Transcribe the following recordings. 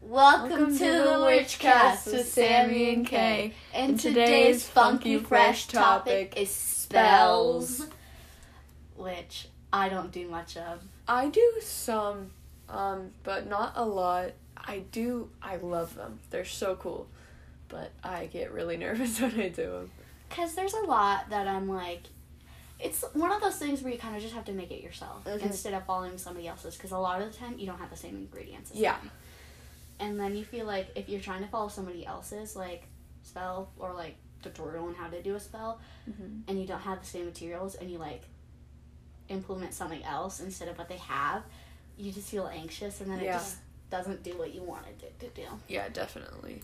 Welcome, to, the Witchcast with Sammy and Kay. And today's funky fresh topic is spells, which I don't do much of. I do some, um, but not a lot. I do. I love them. They're so cool, but I get really nervous when I do them. Cause there's a lot that I'm like, it's one of those things where you kind of just have to make it yourself Mhm. instead of following somebody else's. Because a lot of the time you don't have the same ingredients. As Yeah. them. And then you feel like if you're trying to follow somebody else's like spell or like tutorial on how to do a spell, Mhm. and you don't have the same materials, and you like implement something else instead of what they have, you just feel anxious, and then it just doesn't do what you wanted it to do. Yeah, definitely.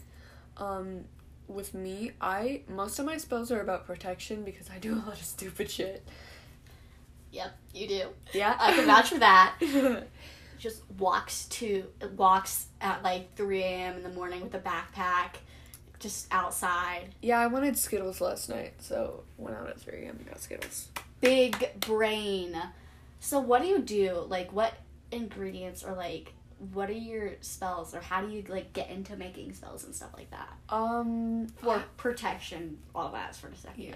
Um, with me, I most of my spells are about protection because I do a lot of stupid shit. Yep, you do. Yeah, I can vouch for that. just walks to walks at like 3 a.m. in the morning with a backpack, just outside. yeah, I wanted Skittles last night, so went out at three a.m. and got Skittles. Big brain. So what do you do? Like what ingredients or like what are your spells or how do you like get into making spells and stuff like that? Um, For protection, all that sort of stuff. Yeah.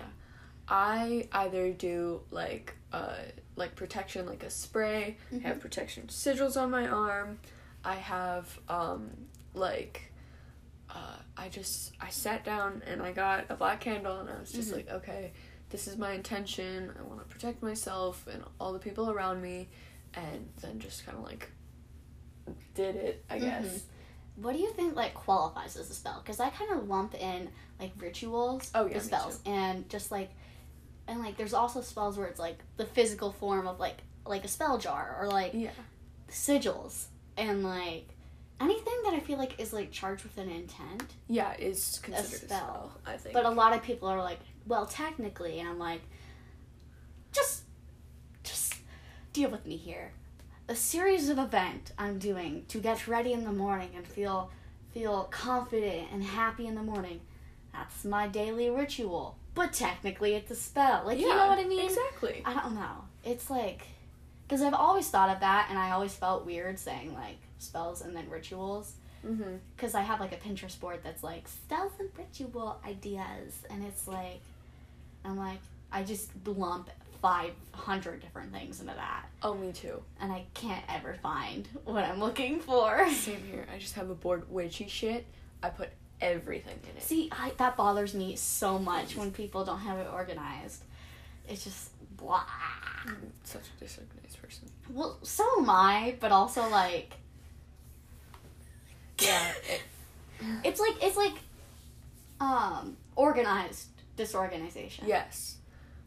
I either do like uh like protection like a spray, I Mm-hmm. have protection sigils on my arm. I have um like uh I just I sat down and I got a black candle and I was just Mhm. like, okay, this is my intention. I want to protect myself and all the people around me and then just kind of like did it, I guess. Mhm. What do you think like qualifies as a spell? Because I kind of lump in like rituals, Oh, yeah, spells, and just like, and like there's also spells where it's like the physical form of like like a spell jar or like Yeah. sigils and like anything that I feel like is like charged with an intent. Yeah, is considered a spell. spell, I think. But a lot of people are like, well, technically, and I'm like, just, just deal with me here. A series of event I'm doing to get ready in the morning and feel feel confident and happy in the morning. That's my daily ritual. But technically, it's a spell. Like you know what I mean? Exactly. I don't know. It's like, because I've always thought of that, and I always felt weird saying like spells and then rituals Mm-hmm. because I have like a Pinterest board that's like spells and ritual ideas, and it's like, I'm like, I just lump 500 different things into that, Oh, me too. and I can't ever find what I'm looking for. Same here. I just have a board witchy shit. I put everything in it. See, I, that bothers me so much when people don't have it organized. It's just blah. I'm such a disorganized person. Well, so am I, but also like, Yeah. It, it's like it's like, um, organized disorganization. yes.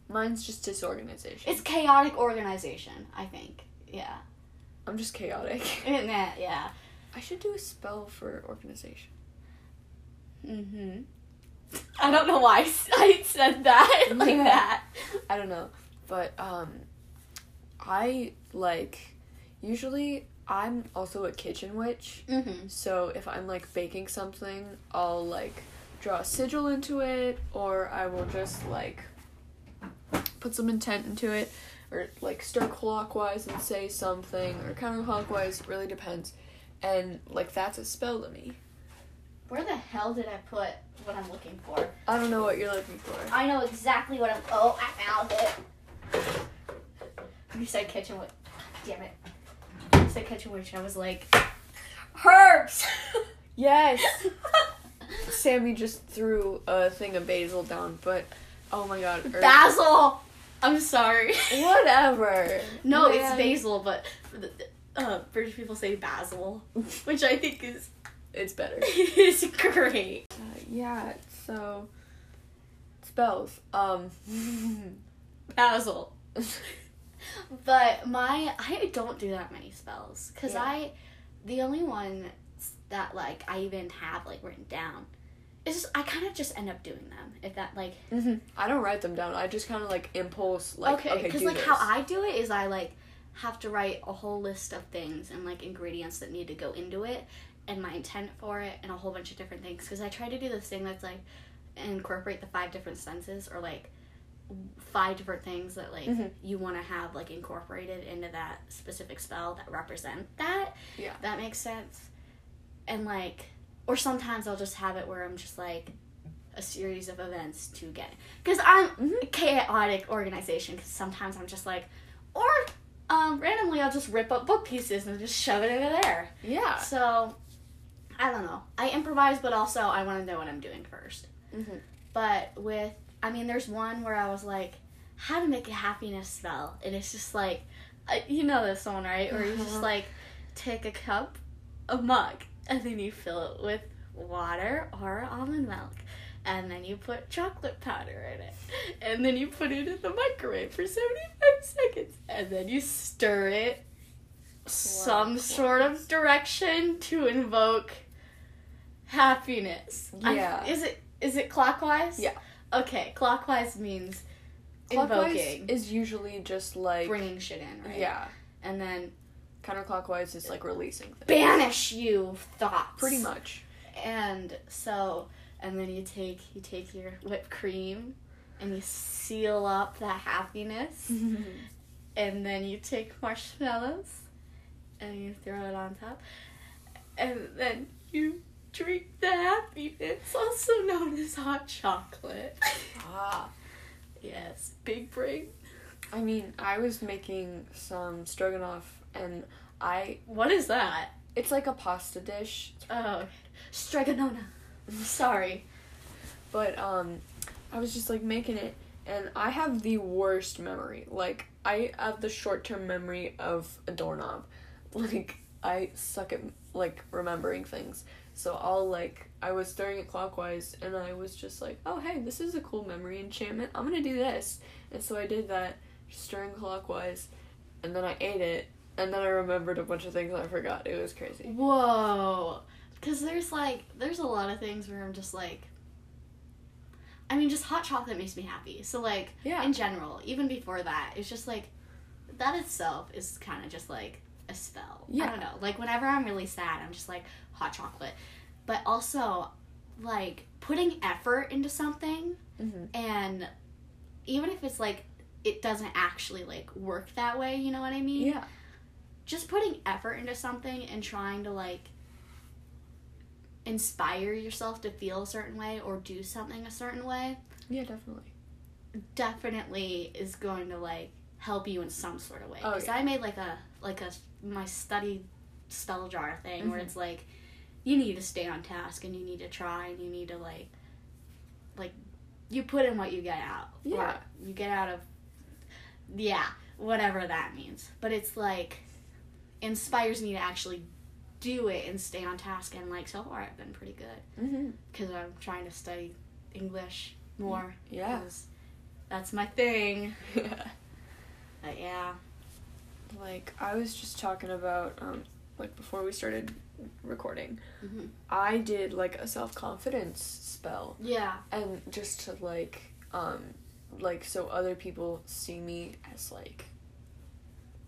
Mine's just disorganization. It's chaotic organization, I think. Yeah. I'm just chaotic. Yeah. I should do a spell for organization. Mm-hmm. I don't know why I said that like Yeah. that. I don't know, but um, I like usually I'm also a kitchen witch. Mm-hmm. So if I'm like baking something, I'll like draw a sigil into it, or I will just like put some intent into it, or like stir clockwise and say something, or counterclockwise. Really depends. And like that's a spell to me. Where the hell did I put what I'm looking for? I don't know what you're looking for. I know exactly what I'm. Oh, I found it. You said kitchen witch. Damn it. You said kitchen witch. I was like, herbs. Yes. Sammy just threw a thing of basil down, but oh my god. er- basil. I'm sorry. Whatever. No, it's basil, but uh, British people say basil, which I think is It's better. it's great. Uh, yeah, so spells. Um Basil. But my I don't do that many spells because Yeah. I the only one that like I even have like written down is just, I kind of just end up doing them if that like I don't write them down. I just kind of like impulse like okay okay, because like this. how I do it is I like have to write a whole list of things and like ingredients that need to go into it and my intent for it and a whole bunch of different things because I try to do this thing that's like incorporate the five different senses or like five different things that like Mhm. you want to have like incorporated into that specific spell that represent that Yeah. that makes sense and like or sometimes I'll just have it where I'm just like a series of events to get because I'm Mhm. chaotic organization because sometimes I'm just like or um randomly I'll just rip up book pieces and just shove it over there Yeah. so I don't know I improvise but also I want to know what I'm doing first Mm-hmm. but with I mean there's one where I was like how to make a happiness spell and it's just like uh, you know this one right where you just Uh-huh. like take a cup a mug and then you fill it with water or almond milk and then you put chocolate powder in it and then you put it in the microwave for 75 seconds and then you stir it some sort of direction to invoke happiness I- Yeah. is it is it clockwise Yeah. okay clockwise means Clockwise invoking is usually just like bringing shit in right yeah. and then Counterclockwise is like releasing things. banish you thoughts Pretty much. and so and then you take you take your whipped cream and you seal up that happiness and then you take marshmallows and you throw it on top and then you drink the happiness also known as hot chocolate ah. yes big brain I mean, I was making some stroganoff and I what is that it's like a pasta dish, oh stregonona sorry but um I was just like making it and I have the worst memory. Like I have the short-term memory of a doorknob. Like I suck at like remembering things. So I'll like I was stirring it clockwise and I was just like, "Oh, hey, this is a cool memory enchantment. I'm going to do this." And so I did that stirring clockwise and then I ate it and then I remembered a bunch of things I forgot. It was crazy. Whoa. Because there's like, there's a lot of things where I'm just like, I mean, just hot chocolate makes me happy. So, like, Yeah. in general, even before that, it's just like, that itself is kind of just like a spell. Yeah. I don't know. Like, whenever I'm really sad, I'm just like, hot chocolate. But also, like, putting effort into something Mhm. and even if it's like, it doesn't actually like work that way, you know what I mean? Yeah. just putting effort into something and trying to like inspire yourself to feel a certain way or do something a certain way Yeah, definitely. definitely is going to like help you in some sort of way Oh, because yeah. i made like a like a my study spell jar thing where Mhm. it's like you need to stay on task and you need to try and you need to like like you put in what you get out Yeah. you get out of yeah whatever that means but it's like inspires me to actually do it and stay on task and like so far i've been pretty good Mhm. because i'm trying to study english more Yeah, that's my thing Yeah. But yeah. Like I was just talking about um like before we started recording, Mhm. I did like a self-confidence spell. Yeah. And just to like um like so other people see me as like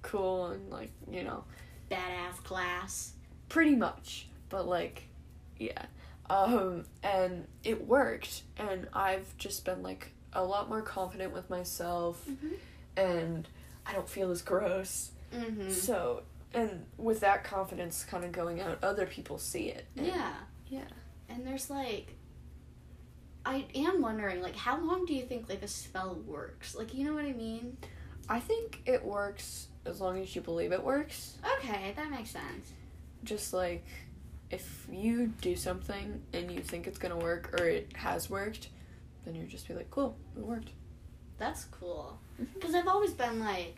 cool and like, you know, badass class. Pretty much, but like yeah. Um and it worked. And I've just been like a lot more confident with myself. Mm-hmm. and I don't feel as gross. Mm-hmm. So, and with that confidence kind of going out, other people see it. and- yeah Yeah. and there's like i am wondering like how long do you think like a spell works like you know what i mean I think it works as long as you believe it works. okay that makes sense Just like if you do something and you think it's gonna work or it has worked, then you just be like, cool, it worked. That's cool because i've always been like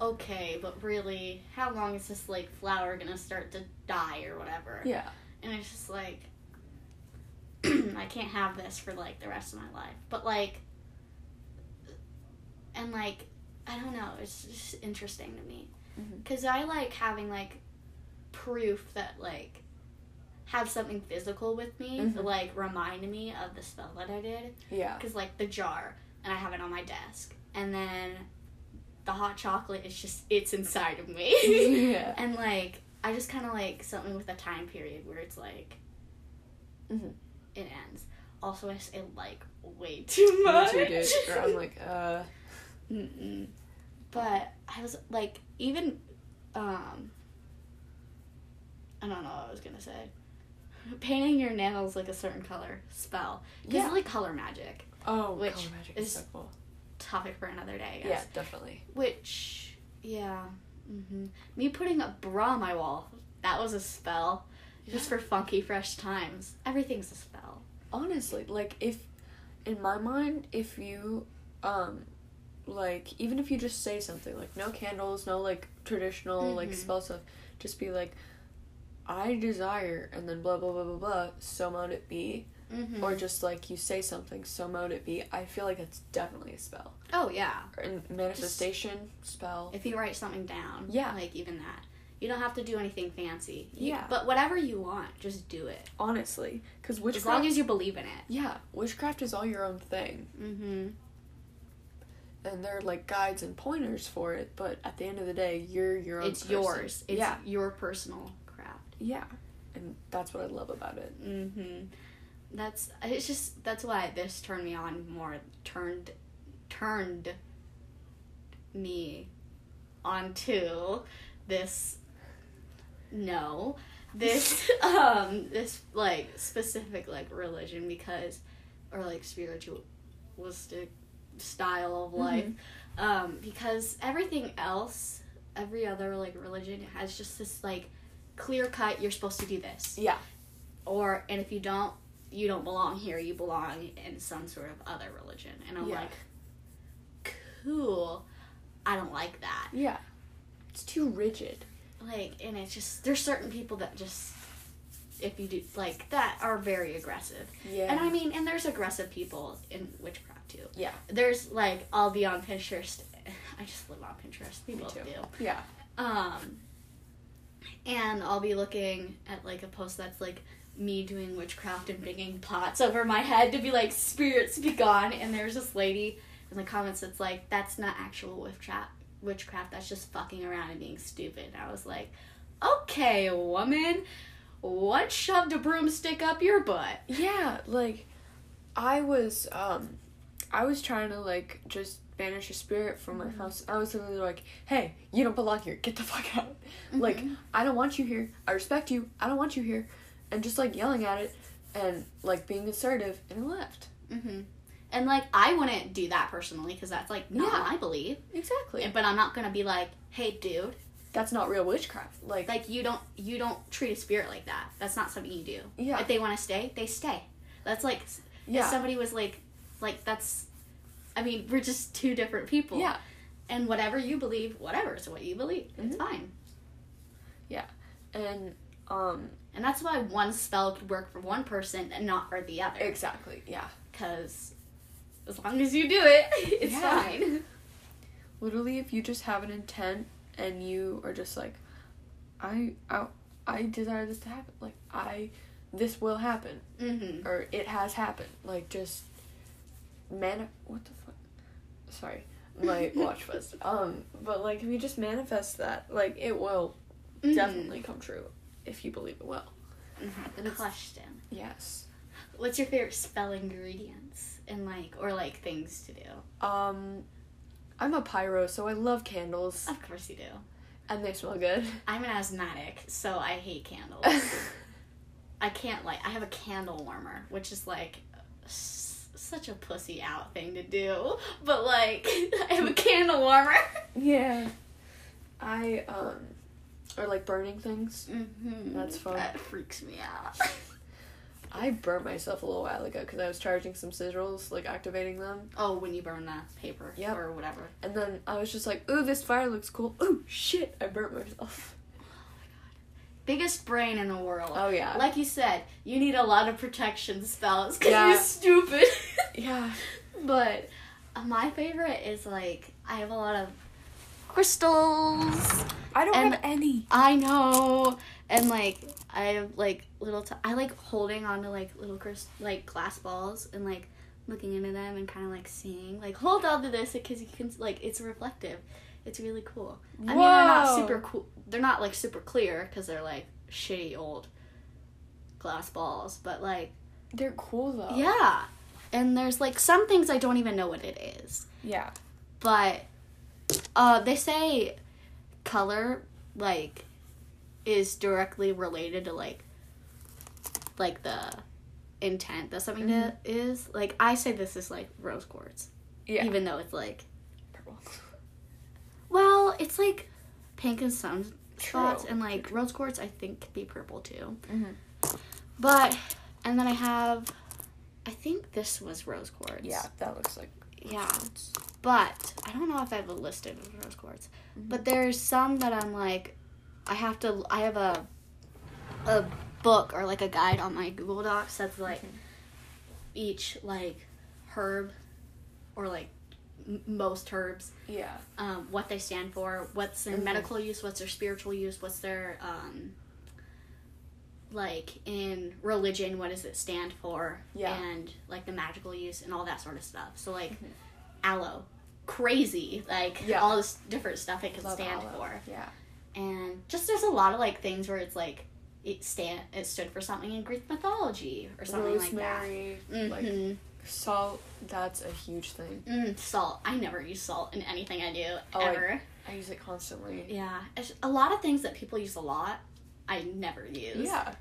okay but really how long is this like flower gonna start to die or whatever Yeah. and it's just like I can't have this for like the rest of my life. But like and like I don't know, it's just interesting to me Mhm. cuz I like having like proof that like have something physical with me to Mhm. like remind me of the spell that I did Yeah. cuz like the jar and I have it on my desk and then the hot chocolate is just it's inside of me. yeah. And like, I just kind of like something with a time period where it's like, Mhm. it ends. Also, I say like way too much. too. Or I'm like, uh, Mm-mm. But I was like, even, um, I don't know what I was gonna say. painting your nails like a certain color spell. Because Yeah. it's like color magic. Oh, Which color magic is, is- so cool. Topic for another day, I Yeah, definitely. Which, yeah. hmm Me putting a bra on my wall, that was a spell. Just for funky, fresh times. Everything's a spell. honestly like if in my mind if you um like even if you just say something like no candles no like traditional like Mhm. spell stuff just be like i desire and then blah blah blah blah blah so mote it be Mm-hmm. or just like you say something so mote it be i feel like that's definitely a spell oh, yeah. or manifestation spell If you write something down. Yeah. Like, even that. You don't have to do anything fancy. You- Yeah. But whatever you want, just do it. honestly because witchcraft. As long as you believe in it. yeah witchcraft is all your own thing Mm-hmm. and they're like guides and pointers for it but at the end of the day you're your own It's person. yours. It's yeah your personal craft. yeah and that's what i love about it Mm-hmm. That's it's just that's why this turned me on more. Turned turned me onto this. No, this um this like specific like religion because or like spiritualistic style of life um because everything else every other like religion has just this like clear cut you're supposed to do this yeah or and if you don't you don't belong here you belong in some sort of other religion. And i'm Yeah. like cool. I don't like that. Yeah. It's too rigid. Like and it's just there's certain people that just if you do like that are very aggressive. Yeah and i mean and there's aggressive people in witchcraft too. Yeah. There's like i'll be on pinterest. I just live on pinterest. We Me too. do. Yeah. Um, and I'll be looking at like a post that's like me doing witchcraft and banging pots over my head to be like spirits be gone. And there's this lady in the comments that's like, that's not actual witchcraft. Witchcraft. That's just fucking around and being stupid. And I was like, okay, woman, what shoved a broomstick up your butt? yeah like i was um i was trying to like just banish a spirit from my house i was literally like hey you don't belong here get the fuck out like Mhm. i don't want you here i respect you i don't want you here and just like yelling at it and like being assertive and it left Mm-hmm. And like, I wouldn't do that personally because that's like not Yeah. my belief. exactly But I'm not gonna be like, hey, dude, that's not real witchcraft like like you don't you don't treat a spirit like that that's not something you do Yeah. if they want to stay they stay that's like if yeah somebody was like like that's i mean we're just two different people yeah and whatever you believe whatever is what you believe it's Mhm. fine Yeah. and um and that's why one spell could work for one person and not for the other. Exactly yeah. Because as long as you do it it's Yeah. fine. Literally if you just have an intent and you are just like i i, I desire this to happen like i this will happen. Mm-hmm. or it has happened. Like just man what the fuck? Sorry my watch was um but like if you just manifest that like it will Mm-hmm. definitely come true if you believe it will mm-hmm. the question yes what's your favorite spell ingredients and like or like things to do um i'm a pyro so i love candles of course you do and they smell good I'm an asthmatic, so I hate candles. I can't like. I have a candle warmer, which is like s- such a pussy out thing to do. But like, I have a candle warmer. yeah i um or like burning things Mm-hmm. That's fun. That freaks me out. I burnt myself a little while ago because I was charging some sigils, like activating them, oh, when you burn the paper Yep. or whatever. and then I was just like, "Ooh, this fire looks cool." Ooh, shit! I burnt myself. Biggest brain in the world. Oh yeah, Like you said, you need a lot of protection spells because Yeah. you're stupid. yeah, But uh, my favorite is like I have a lot of crystals. I don't And- have any. I know, and like I have like little. T- I like holding onto like little crys- like glass balls and like looking into them and kind of like seeing like hold on to this because you can like it's reflective. It's really cool. I mean, they're not Whoa. super cool. They're not like super clear because they're like shitty old glass balls, but like They're cool though. yeah. And there's like some things I don't even know what it is. Yeah. But uh they say color like is directly related to like like the intent that something Mhm. that is. Like I say this is like rose quartz, Yeah. even though it's like Purple. well, it's like pink and some spots, and like rose quartz I think could be purple too. Mhm. But and then I have, I think this was rose quartz. Yeah, that looks like. Yeah. But I don't know if I have a list of rose quartz. Mhm. But there's some that I'm like, I have to. I have a a book or like a guide on my Google Docs that's like Mhm. each like herb or like m- most herbs, Yeah. um, what they stand for, what's their Mhm. medical use, what's their spiritual use, what's their um, like in religion, what does it stand for, Yeah. and like the magical use and all that sort of stuff. So like Mhm. aloe, crazy, like Yeah. all this different stuff it can Love stand aloe. for, Yeah. and just there's a lot of like things where it's like it stand it stood for something in Greek mythology or something Rosemary, like that. like Mhm. salt. That's a huge thing. Mm, salt. I never use salt in anything I do Oh, I- ever. I use it constantly. Yeah, a lot of things that people use a lot, I never use. Yeah.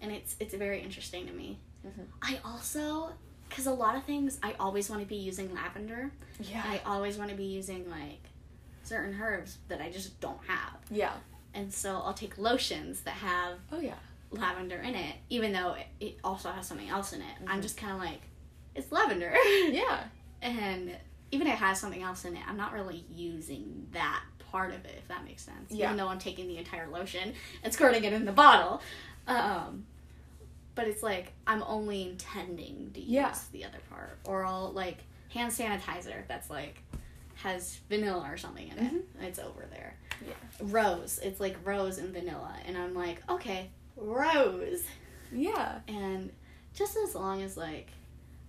and it's it's very interesting to me. Mhm. I also, because a lot of things, I always want to be using lavender. Yeah. I always want to be using like certain herbs that I just don't have, yeah. and so I'll take lotions that have Oh yeah. lavender in it, even though it, it also has something else in it. I'm Mhm. just kind of like, it's lavender. Yeah. and even if it has something else in it, I'm not really using that part of it, if that makes sense. Yeah. Even though I'm taking the entire lotion and squirting it in the bottle. Um, but it's like I'm only intending to use Yeah. the other part. Or I'll like hand sanitizer that's like has vanilla or something in it. Mhm. It's over there. Yeah. Rose. It's like rose and vanilla. And I'm like, okay, rose Yeah. and just as long as like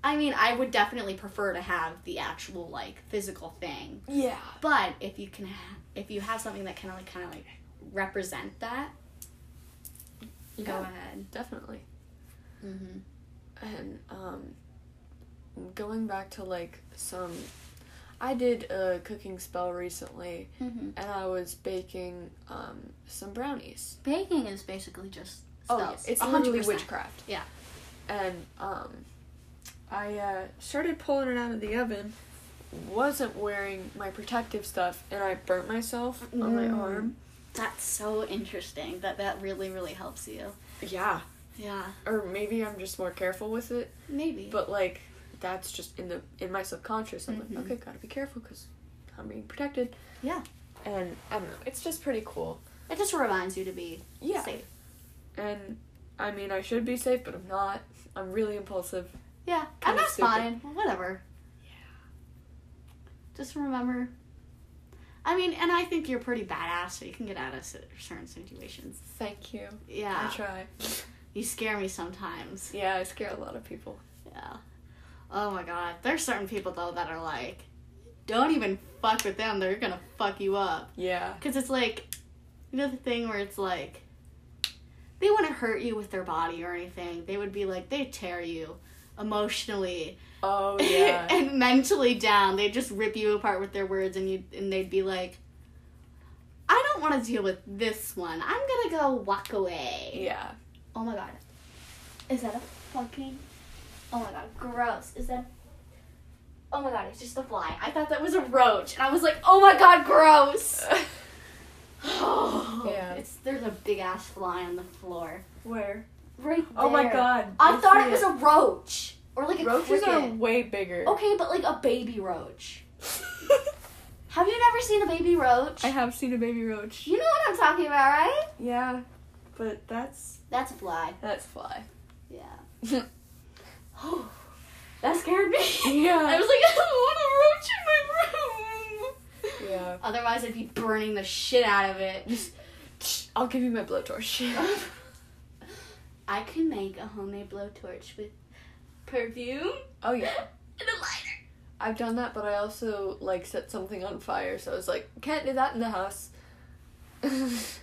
i mean i would definitely prefer to have the actual like physical thing Yeah. but if you can ha- if you have something that kind of like kind of like represent that go Yeah. ahead Definitely. mm-hmm. And um, going back to like some, I did a cooking spell recently, Mm-hmm. and I was baking um some brownies. baking is basically just Oh, spells. yeah. it's 100%. literally witchcraft. Yeah. And um, I uh, started pulling it out of the oven. Wasn't wearing my protective stuff, and I burnt myself on my Mm. arm. that's so interesting that that really really helps you Yeah. yeah Or maybe I'm just more careful with it. maybe But like, that's just in the in my subconscious. I'm Mhm. like, okay, gotta be careful because I'm being protected. Yeah. And I don't know. It's just pretty cool. it just reminds you to be Yeah. safe And I mean, I should be safe, but I'm not. I'm really impulsive. Yeah, and that's stupid. fine. Whatever. Just remember. I mean, and I think you're pretty badass, so you can get out of certain situations. Thank you. Yeah, I try. you scare me sometimes. Yeah, I scare a lot of people. Yeah. Oh my god, there's certain people though that are like, don't even fuck with them. They're gonna fuck you up. Yeah. Cause it's like, you know the thing where it's like, they wouldn't hurt you with their body or anything. They would be like, they tear you emotionally Oh yeah. and mentally down. They just rip you apart with their words, and you and they'd be like, "I don't want to deal with this one. I'm gonna go walk away." yeah. Oh my god, is that a fucking? Oh my god, gross. Is that? Oh my god, it's just a fly. I thought that was a roach, and I was like, "Oh my god, gross." oh, Yeah. It's there's a big ass fly on the floor. Where? Right there. Oh my god. I thought see it was a roach or like a Roaches cricket. are way bigger. Okay, but like a baby roach. Have you never seen a baby roach? I have seen a baby roach. You know what I'm talking about, right? Yeah. But that's That's a fly. that's fly. Yeah. Oh, that scared me. Yeah. I was like, I don't want a roach in my room. Yeah. Otherwise, I'd be burning the shit out of it. Just I'll give you my blowtorch. I can make a homemade blowtorch with perfume oh yeah. and a lighter. I've done that, but I also like set something on fire, so I was like, can't do that in the house.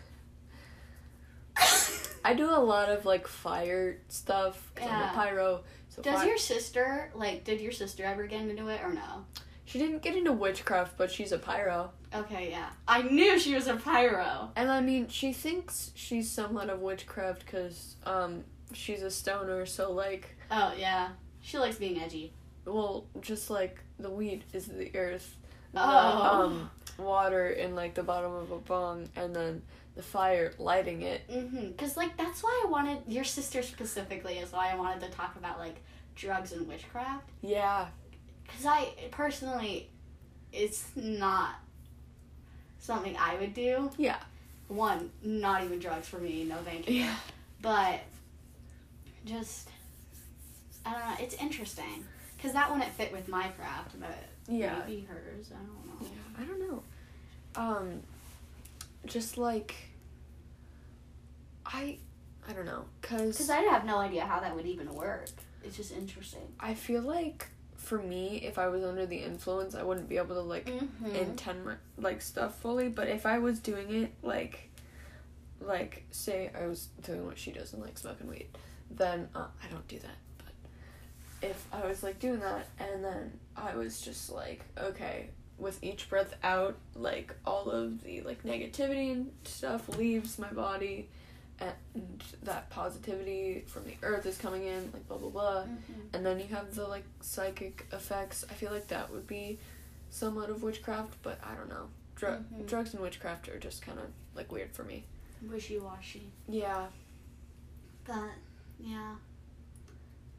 I do a lot of like fire stuff 'cause I'm Yeah. a pyro. So Does your sister like? Did your sister ever get into it or no? she didn't get into witchcraft, but she's a pyro. Okay, yeah. I knew she was a pyro. And I mean, she thinks she's somewhat of witchcraft because um, she's a stoner, so like, Oh, yeah. She likes being edgy. well, just like the weed is the earth, the, Oh. um, water in like the bottom of a bong, and then the fire lighting it. Mm-hmm. Because, like, that's why I wanted, your sister specifically is why I wanted to talk about, like, drugs and witchcraft. Yeah, Because I, personally, it's not something I would do. yeah, One, not even drugs for me, no thank you. yeah. But, just, I don't know, it's interesting. Because that wouldn't fit with my craft, but Yeah. maybe hers, I don't know. Yeah, I don't know. Um, just like I, I don't know, cause, Because I'd have no idea how that would even work. It's just interesting. I feel like for me, if I was under the influence, I wouldn't be able to like Mm-hmm. intend my, like stuff fully. But if I was doing it like, like say I was doing what she does and like smoking weed, then uh, I don't do that. If I was like doing that and then I was just like okay. With each breath out, like all of the like negativity and stuff leaves my body, and that positivity from the earth is coming in, like blah blah blah Mm-hmm. and then you have the like psychic effects. I feel like that would be somewhat of witchcraft, but I don't know. Dr- Mhm. Drugs and witchcraft are just kind of like weird for me. Wishy washy. Yeah. But, yeah.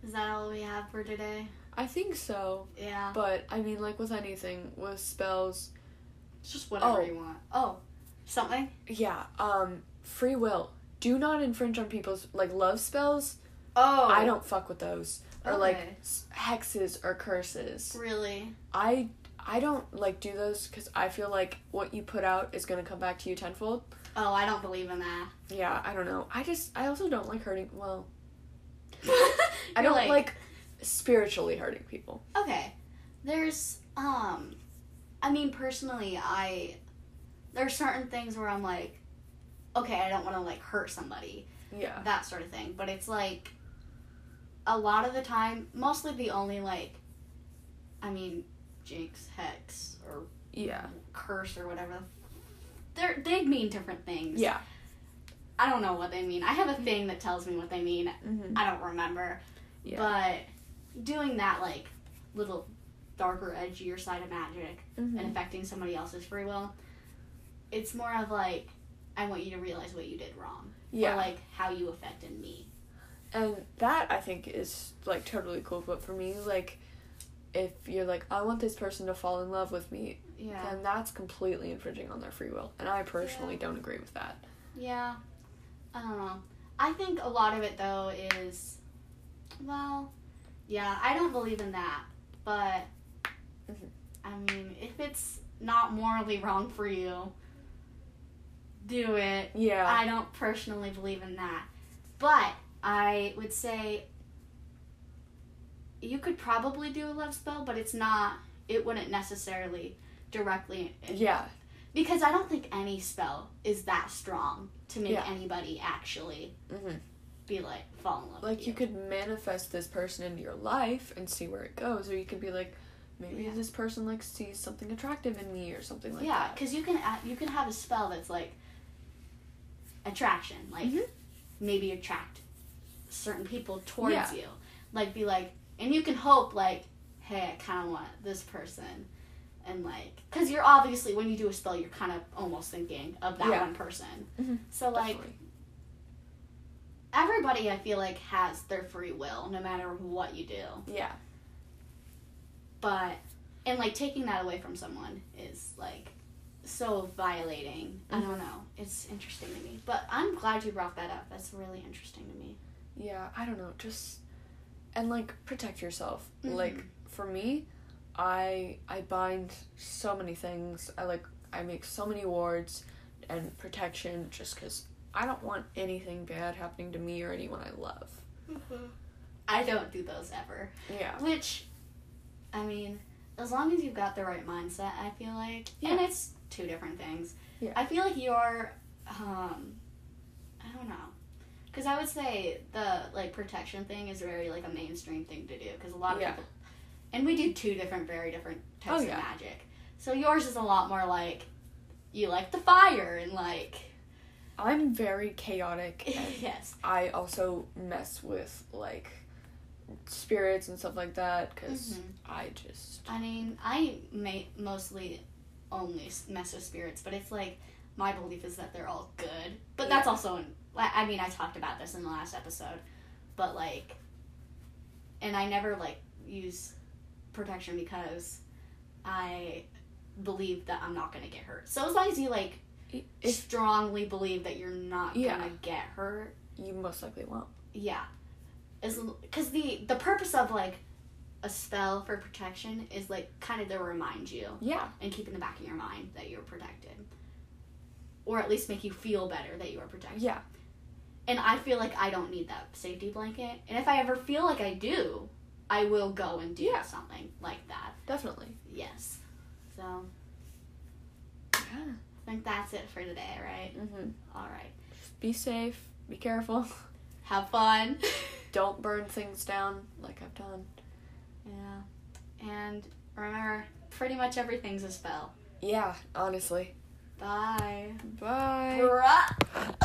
Is that all we have for today? I think so, Yeah. but I mean, like with anything, with spells, It's just whatever Oh. you want. Oh, something? yeah, um, free will. Do not infringe on people's like love spells. Oh. I don't fuck with those. Or like Okay. hexes or curses. Really? I I don't like do those because I feel like what you put out is gonna come back to you tenfold. Oh, I don't believe in that. Yeah, I don't know. I just I also don't like hurting. Well, I don't like, spiritually hurting people. Okay. There's um I mean personally I there's certain things where I'm like okay, I don't want to like hurt somebody. Yeah. That sort of thing. But it's like a lot of the time, mostly the only like I mean jinx, hex or Yeah. curse or whatever. They're they mean different things. Yeah. I don't know what they mean. I have a thing that tells me what they mean. Mm-hmm. I don't remember. Yeah. But doing that like little darker, edgier side of magic Mhm. and affecting somebody else's free will, it's more of like I want you to realize what you did wrong. yeah. Or like how you affected me. and that I think is like totally cool. But for me, like, if you're like, I want this person to fall in love with me, Yeah. then that's completely infringing on their free will, and I personally don't agree with that. Yeah. I don't know. I think a lot of it though is well, yeah, I don't believe in that. But. I mean, if it's not morally wrong for you, do it. Yeah. I don't personally believe in that. But I would say you could probably do a love spell, but it's not it wouldn't necessarily directly yeah. Because I don't think any spell is that strong to make Yeah. anybody actually hmm be like fall in love Like with you could manifest this person into your life and see where it goes, or you could be like, maybe Yeah. this person like sees something attractive in me or something like yeah, that. because you can you can have a spell that's like attraction, like Mhm. maybe attract certain people towards Yeah. you, like be like, and you can hope like, hey, I kind of want this person, and like, because you're obviously when you do a spell, you're kind of almost thinking of that Yeah. one person. Mhm. So like Definitely. everybody, I feel like has their free will, no matter what you do. Yeah. but and like taking that away from someone is like so violating i Mm-hmm. don't know it's interesting to me but i'm glad you brought that up that's really interesting to me Yeah, I don't know, just and like protect yourself. Mhm. Like for me, I I bind so many things. I like I make so many wards and protection just cuz I don't want anything bad happening to me or anyone I love. i don't do those ever Yeah. which i mean as long as you've got the right mindset i feel like and Yeah. it's two different things Yeah. i feel like you're um i don't know because i would say the like protection thing is very like a mainstream thing to do because a lot of Yeah. people and we do two different, very different types Oh, of yeah. magic. So yours is a lot more like you like the fire and like I'm very chaotic. Yes. I also mess with like spirits and stuff like that because Mhm. I just I mean, I may mostly only mess with spirits, but it's like my belief is that they're all good. But that's also, in, I mean, I talked about this in the last episode, but like, and I never like use protection because I believe that I'm not gonna get hurt. So as long as you like if strongly believe that you're not Yeah. gonna get hurt, you most likely won't. yeah, as because the the purpose of like a spell for protection is like kind of to remind you Yeah. and keep in the back of your mind that you're protected. Or at least make you feel better that you are protected. Yeah. And I feel like I don't need that safety blanket. And if I ever feel like I do, I will go and do Yeah. something like that. Definitely. Yes. So Yeah. I think that's it for today, right? Mhm. All right. Be safe. Be careful. Have fun. Don't burn things down like I've done. yeah. And remember, pretty much everything's a spell. Yeah, honestly. Bye. Bye.